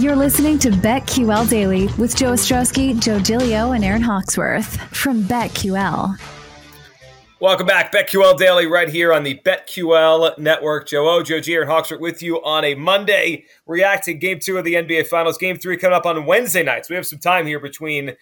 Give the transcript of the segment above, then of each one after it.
You're listening to BetQL Daily with Joe Ostrowski, Joe Gilio, and Aaron Hawksworth from BetQL. Welcome back, BetQL Daily, right here on the BetQL Network. Joe O, Joe G, Aaron Hawksworth with you on a Monday, reacting Game Two of the NBA Finals. Game Three coming up on Wednesday nights. We have some time here between Game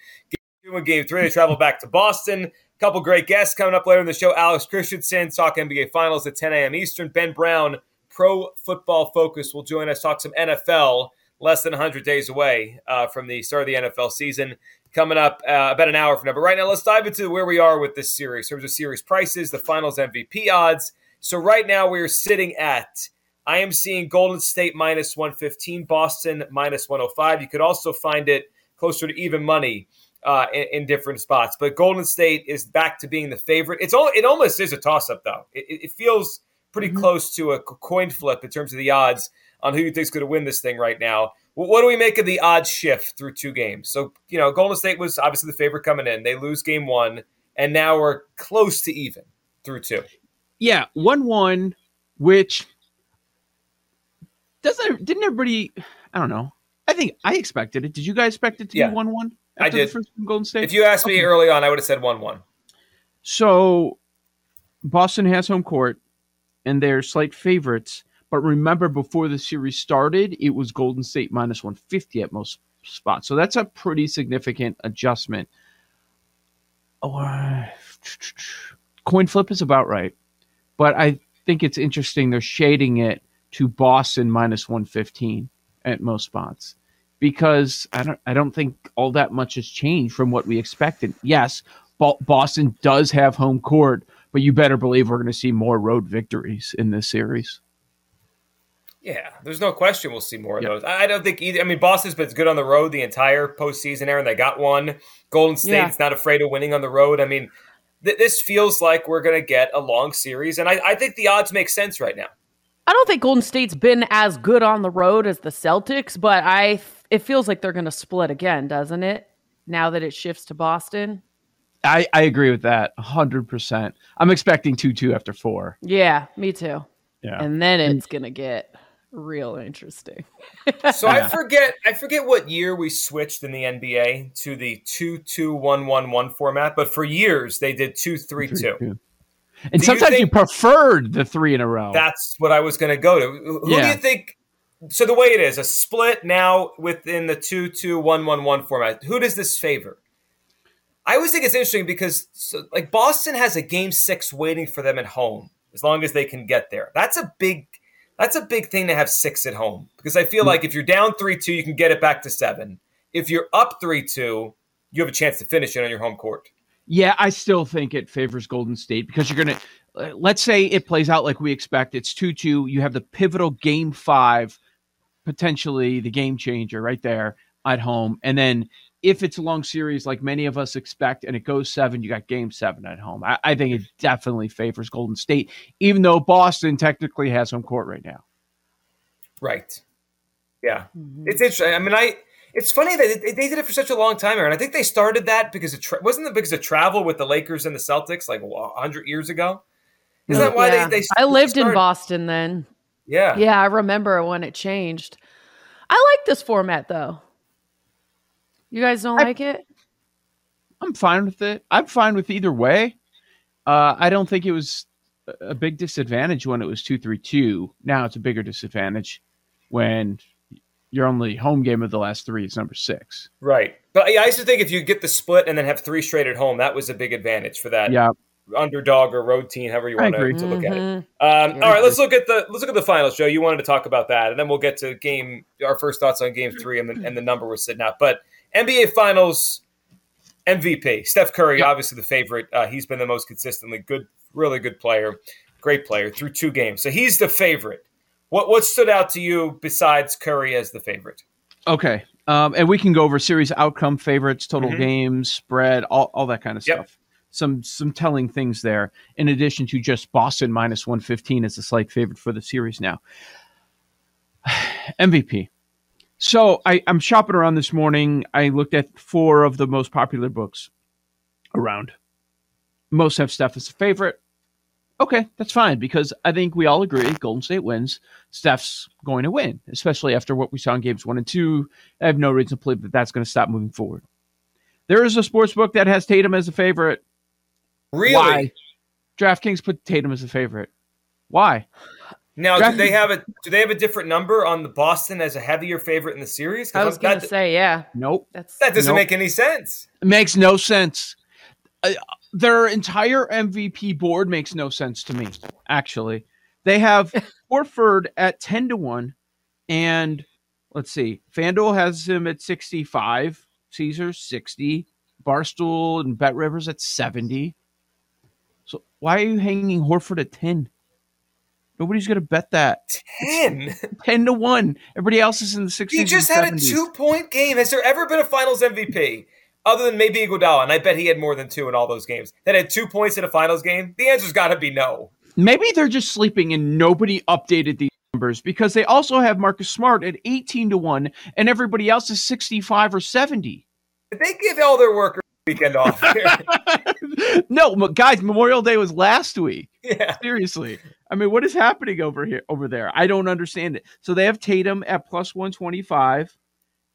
Two and Game Three. They travel back to Boston. A couple great guests coming up later in the show. Alex Christensen talk NBA Finals at 10 a.m. Eastern. Ben Brown, Pro Football Focus, will join us talk some NFL less than 100 days away uh, from the start of the NFL season. Coming up uh, about an hour from now. But right now, let's dive into where we are with this series. In terms of series prices, the finals MVP odds. So right now, we're sitting at, I am seeing Golden State minus 115, Boston minus 105. You could also find it closer to even money uh, in, in, different spots. But Golden State is back to being the favorite. It's all, It almost is a toss up, though. It, it feels pretty mm-hmm. close to a coin flip in terms of the odds on who you think is going to win this thing right now. What do we make of the odds shift through two games? So, you know, Golden State was obviously the favorite coming in. They lose game one, and now we're close to even through two. Yeah, 1 1, which doesn't, didn't everybody, I don't know. I think I expected it. Did you guys expect it to yeah, be 1 1? I did. Golden State? If you asked me okay. early on, I would have said 1 1. So, Boston has home court, and they're slight favorites but remember, before the series started, it was Golden State minus 150 at most spots. So that's a pretty significant adjustment. Oh, uh, coin flip is about right. But I think it's interesting they're shading it to Boston minus 115 at most spots because I don't I don't think all that much has changed from what we expected. Yes, Boston does have home court, but you better believe we're going to see more road victories in this series. Yeah, there's no question we'll see more of yep. those. I don't think either. I mean, Boston's been good on the road the entire postseason, Aaron. They got one. Golden State's yeah. not afraid of winning on the road. I mean, th- this feels like we're going to get a long series, and I, I think the odds make sense right now. I don't think Golden State's been as good on the road as the Celtics, but I it feels like they're going to split again, doesn't it? Now that it shifts to Boston. I, I agree with that 100%. I'm expecting 2 2 after four. Yeah, me too. Yeah. And then it's going to get real interesting. so I forget I forget what year we switched in the NBA to the two two one one one format, but for years they did two three two. And do sometimes you, you, preferred the three in a row. That's what I was going to go to. Who yeah. do you think? So the way it is, a split now within the two two one one one format. Who does this favor? I always think it's interesting because so, like Boston has a game six waiting for them at home as long as they can get there. That's a big that's a big thing to have six at home because I feel mm-hmm. like if you're down 3 2, you can get it back to seven. If you're up 3 2, you have a chance to finish it on your home court. Yeah, I still think it favors Golden State because you're going to, uh, let's say it plays out like we expect. It's 2 2. You have the pivotal game five, potentially the game changer right there at home. And then if it's a long series like many of us expect and it goes seven, you got game seven at home. I, I, think it definitely favors Golden State, even though Boston technically has home court right now. Right. Yeah. Mm-hmm. It's interesting. I mean, I. It's funny that they, did it for such a long time, Aaron. I think they started that because it tra- wasn't it because of travel with the Lakers and the Celtics like hundred years ago. Isn't that why yeah. they, they? I lived started? in Boston then. Yeah. Yeah, I remember when it changed. I like this format though. You guys don't I, like it? I'm fine with it. I'm fine with either way. Uh, I don't think it was a big disadvantage when it was two three two. Now it's a bigger disadvantage when your only home game of the last three is number six. Right, but I used to think if you get the split and then have three straight at home, that was a big advantage for that. Yeah. Underdog or road team, however you want to, to, look mm-hmm. at it. Mm-hmm. Um, all right, let's look at the let's look at the finals, Joe. You wanted to talk about that, and then we'll get to game our first thoughts on game three and the, and the number we're sitting at. But NBA Finals MVP, Steph Curry, yep. obviously the favorite. Uh, he's been the most consistently good, really good player, great player through two games. So he's the favorite. What what stood out to you besides Curry as the favorite? Okay, um, and we can go over series outcome favorites, total mm-hmm. games, spread, all, all that kind of yep. stuff. Some some telling things there. In addition to just Boston minus one fifteen as a slight favorite for the series now. MVP. So I, I'm shopping around this morning. I looked at four of the most popular books around. Most have Steph as a favorite. Okay, that's fine because I think we all agree Golden State wins. Steph's going to win, especially after what we saw in games one and two. I have no reason to believe that that's going to stop moving forward. There is a sports book that has Tatum as a favorite. Really? Why? DraftKings put Tatum as a favorite. Why? Now, Draft- do they have a do they have a different number on the Boston as a heavier favorite in the series? I was gonna say, yeah, Nope. that's that doesn't Nope. make any sense. It makes no sense. Uh, their entire MVP board makes no sense to me, actually. They have Horford at 10 to 1, and let's see, FanDuel has him at 65, Caesar 60, Barstool and BetRivers at 70. So why are you hanging Horford at 10? Nobody's going to bet that. Ten. 10 to 1. Everybody else is in the 60s. He just had a two point game. Has there ever been a Finals MVP other than maybe Iguodala? And I bet he had more than two in all those games. That had two points in a Finals game. The answer's got to be no. Maybe they're just sleeping and nobody updated these numbers because they also have Marcus Smart at 18 to 1 and everybody else is 65 or 70. Did they give all their workers weekend off? no, but guys, Memorial Day was last week. yeah. Seriously. I mean, what is happening over here over there? I don't understand it. So they have Tatum at plus 125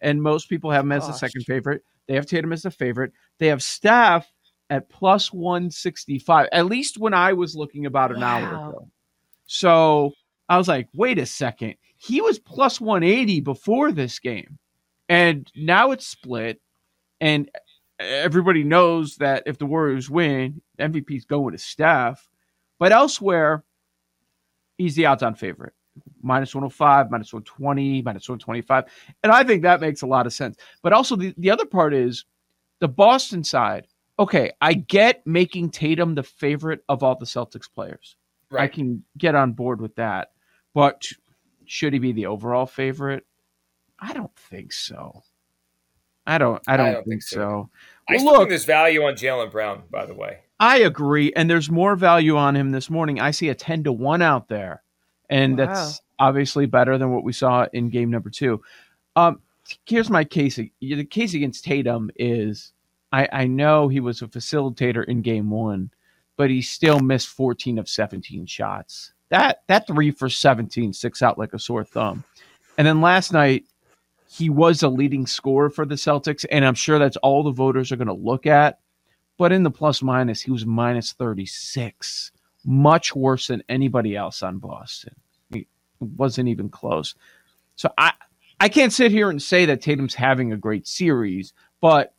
and most people have him as the second favorite. They have Tatum as the favorite. They have Steph at plus 165. At least when I was looking about an hour ago. So I was like, wait a second. He was plus 180 before this game. And now it's split. And everybody knows that if the Warriors win, MVP's going to Steph. But elsewhere, he's the odds on favorite. Minus 105, minus 120, minus 125. And I think that makes a lot of sense. But also, the, the other part is the Boston side. Okay, I get making Tatum the favorite of all the Celtics players. I can get on board with that. But should he be the overall favorite? I don't think so. I don't. I don't, think, think so. so. I Well, still look, think there's value on Jaylen Brown, by the way. I agree, and there's more value on him this morning. I see a ten to one out there, and Wow. that's obviously better than what we saw in game number two. Um, here's my case. The case against Tatum is I, I know he was a facilitator in game one, but he still missed 14 of 17 shots. That that three for 17 sticks out like a sore thumb. And then last night, he was a leading scorer for the Celtics, and I'm sure that's all the voters are going to look at. But in the plus minus, he was minus 36, much worse than anybody else on Boston. It wasn't even close. So I I can't sit here and say that Tatum's having a great series, but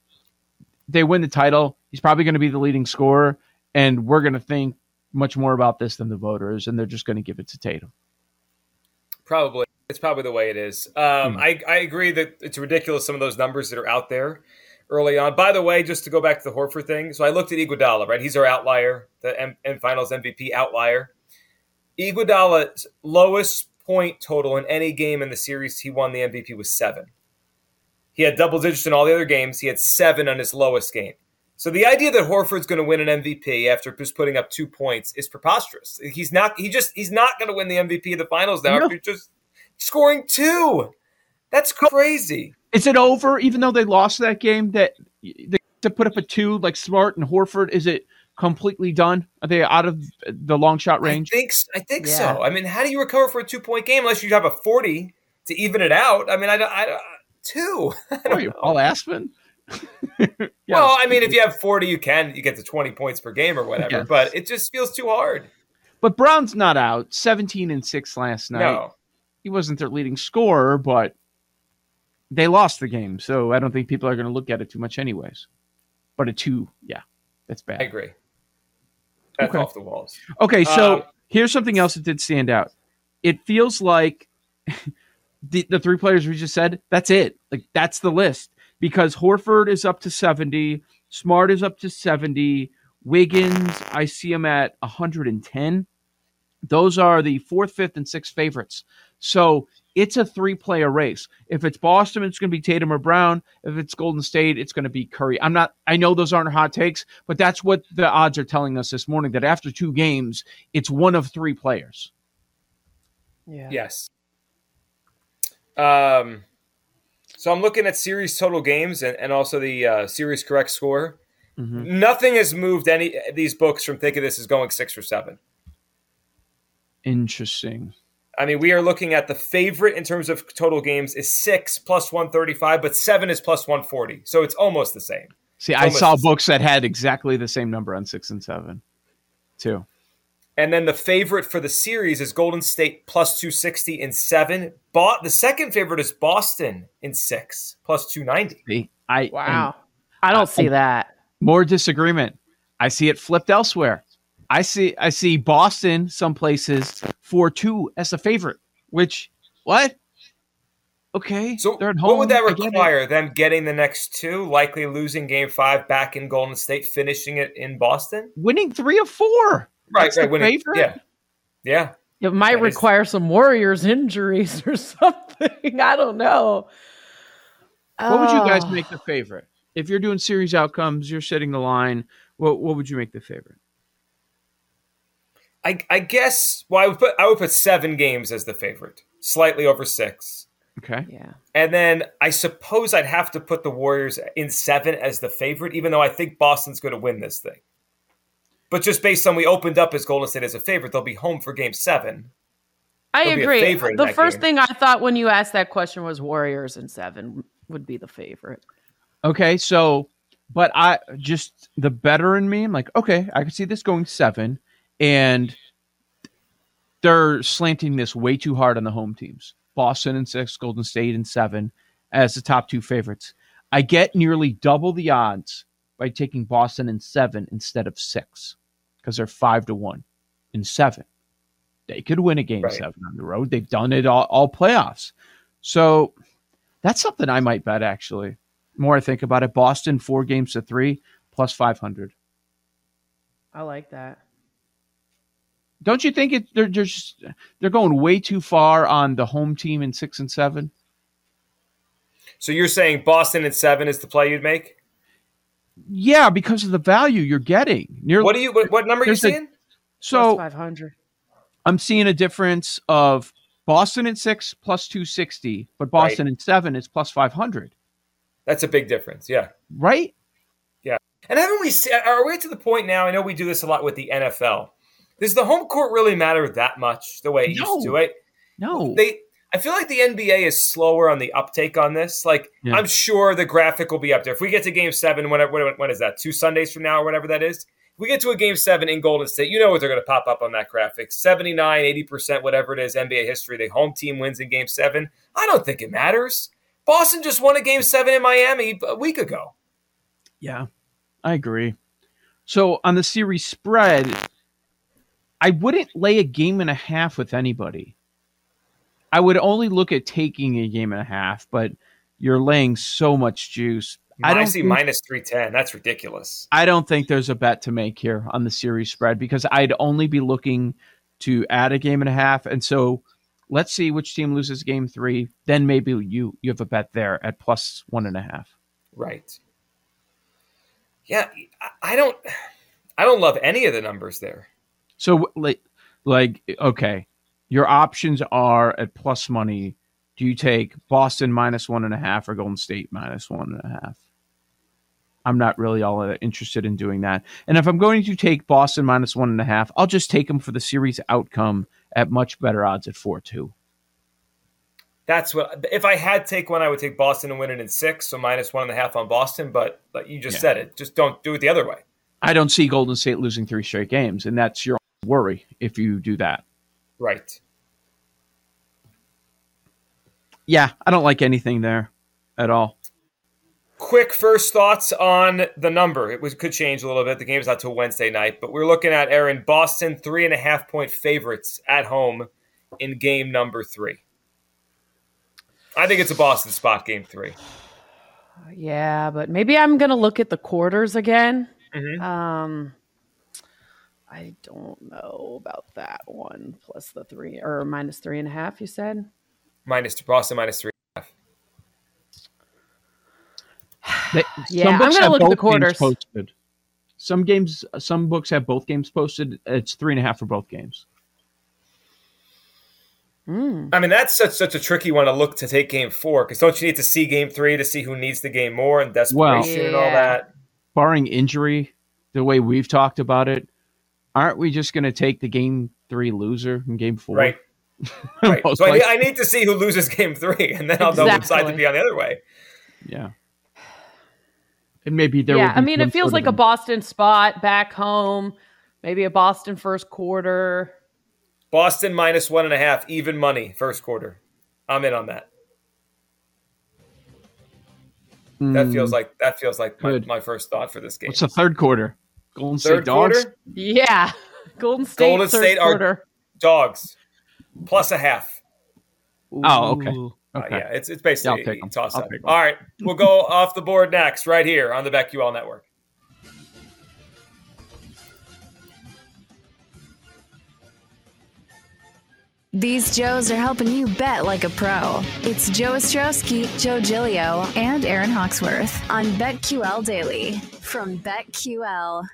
they win the title. He's probably going to be the leading scorer, and we're going to think much more about this than the voters, and they're just going to give it to Tatum. Probably. It's probably the way it is. Um, Hmm. I, I agree that it's ridiculous, some of those numbers that are out there early on. By the way, just to go back to the Horford thing, so I looked at Iguodala, right? He's our outlier, the M- M- Finals MVP outlier. Iguodala's lowest point total in any game in the series he won the MVP was seven. He had double digits in all the other games. He had seven on his lowest game. So the idea that Horford's going to win an MVP after just putting up two points is preposterous. He's not. He just. He's not going to win the MVP of the finals now No. just scoring two. That's crazy. Is it over, even though they lost that game? That they to put up a two like Smart and Horford? Is it completely done? Are they out of the long shot range? I think. s- I think Yeah. so. I mean, how do you recover for a two point game unless you have a forty to even it out? I mean, I don't. I two. I don't Wait, know. Paul Aspen. Yeah. Well, I mean, if you have forty, you can you get to twenty points per game or whatever. Yes. But it just feels too hard. but Brown's not out. Seventeen and six last night. No. He wasn't their leading scorer, but they lost the game, so I don't think people are going to look at it too much, anyways. But a two, yeah, that's bad. I agree. That's Okay. off the walls. Okay, so Um, here's something else that did stand out. It feels like the the three players we just said. That's it. Like that's the list because Horford is up to seventy, Smart is up to seventy, Wiggins I see him at hundred and ten. Those are the fourth, fifth, and sixth favorites. So it's a three player race. If it's Boston, it's going to be Tatum or Brown. If it's Golden State, it's going to be Curry. I'm not, I know those aren't hot takes, but that's what the odds are telling us this morning that after two games, it's one of three players. Yeah. Yes. Um, so I'm looking at series total games and, and also the uh, series correct score. Mhm. Nothing has moved any these books from thinking this is going six or seven. Interesting. I mean, we are looking at the favorite in terms of total games is six plus 135, but seven is plus 140. So it's almost the same. See, I saw books that had exactly the same number on six and seven, too. And then the favorite for the series is Golden State plus 260 in seven. Bought the second favorite is Boston in six plus 290. See, I wow, I don't see that. More disagreement. I see it flipped elsewhere. I see I see Boston some places four two as a favorite. Which what? Okay, so they're at home. What would that require? Get them getting the next two, likely losing Game Five back in Golden State, finishing it in Boston, winning three of four. Right, That's right. Winning, favorite? Yeah, yeah. It might that require is... some Warriors injuries or something. I don't know. What would you guys ah. make the favorite? If you're doing series outcomes, you're setting the line. What what would you make the favorite? I, I guess well I would put I would put seven games as the favorite, slightly over six. Okay. Yeah. And then I suppose I'd have to put the Warriors in seven as the favorite, even though I think Boston's going to win this thing. But just based on we opened up as Golden State as a favorite, they'll be home for Game Seven. I They'll agree. The first game. thing I thought when you asked that question was Warriors in seven would be the favorite. Okay, so but I just the better in me, I'm like, okay, I can see this going seven and they're slanting this way too hard on the home teams. Boston and six, Golden State and seven as the top two favorites. I get nearly double the odds by taking Boston in seven instead of six because they're five to one in seven. They could win a game right. seven on the road. They've done it all, all playoffs. So that's something I might bet actually. The more I think about it, Boston four games to three plus 500. I like that. Don't you think it, they're just they're going way too far on the home team in six and seven? So you're saying Boston and seven is the play you'd make? Yeah, because of the value you're getting. Nearly, what do you what, what number are you seeing? so five hundred. I'm seeing a difference of Boston in six plus two sixty, but Boston right. in seven is plus five hundred. That's a big difference. Yeah. Right. Yeah. And haven't we? Are we to the point now? I know we do this a lot with the NFL does the home court really matter that much the way it no. used to? It no. They I feel like the NBA is slower on the uptake on this. Like yeah. I'm sure the graphic will be up there. If we get to Game Seven, whenever when is that? Two Sundays from now, or whatever that is. If we get to a Game Seven in Golden State, you know what they're going to pop up on that graphic: 79, 80 percent, whatever it is. NBA history. The home team wins in Game Seven. I don't think it matters. Boston just won a Game Seven in Miami a week ago. Yeah, I agree. So on the series spread, I wouldn't lay a game and a half with anybody. I would only look at taking a game and a half, but you're laying so much juice. I don't see think, minus 310. That's ridiculous. I don't think there's a bet to make here on the series spread because I'd only be looking to add a game and a half. And so let's see which team loses game three. Then maybe you you have a bet there at plus one and a half. Right. Yeah, I don't I don't love any of the numbers there. So like like okay, your options are at plus money. Do you take Boston minus one and a half or Golden State minus one and a half? I'm not really all that interested in doing that. And if I'm going to take Boston minus one and a half, I'll just take them for the series outcome at much better odds at four two. That's what if I had take one, I would take Boston and win it in six, so minus one and a half on Boston. But like you just yeah. said it, just don't do it the other way. I don't see Golden State losing three straight games, and that's your worry if you do that. Right. Yeah, I don't like anything there at all. Quick first thoughts on the number. It was, could change a little bit. The game's not till Wednesday night, but we're looking at Aaron Boston three and a half point favorites at home in game number three. I think it's a Boston spot game three. Yeah, but maybe I'm gonna look at the quarters again. Mm-hmm. Um, I don't know about that one. Plus the three or minus three and a half. You said minus Boston minus three. They, yeah, I'm gonna look at the quarters. Posted. Some games, some books have both games posted. It's three and a half for both games. Mm. I mean, that's such such a tricky one to look to take game four because don't you need to see game three to see who needs the game more and desperation well, yeah. and all that? Barring injury, the way we've talked about it, aren't we just going to take the game three loser in game four? Right. right. so I need, I need, to see who loses game three, and then I'll exactly. know which side to be on the other way. Yeah. And maybe there. Yeah, I mean, it feels like a Boston spot back home. Maybe a Boston first quarter. Boston minus one and a half, even money first quarter. I'm in on that. Mm, that feels hmm. like that feels like my, my, first thought for this game. What's the third quarter? Golden State third dogs. Quarter? Yeah, Golden State. Golden State quarter. are dogs plus a half. Ooh. Oh, okay. Uh, okay. Uh, yeah, it's it's basically yeah, toss up. All right, we'll go off the board next, right here on the BetQL Network. These Joes are helping you bet like a pro. It's Joe Ostrowski, Joe Gilio, and Aaron Hawksworth on BetQL Daily from BetQL.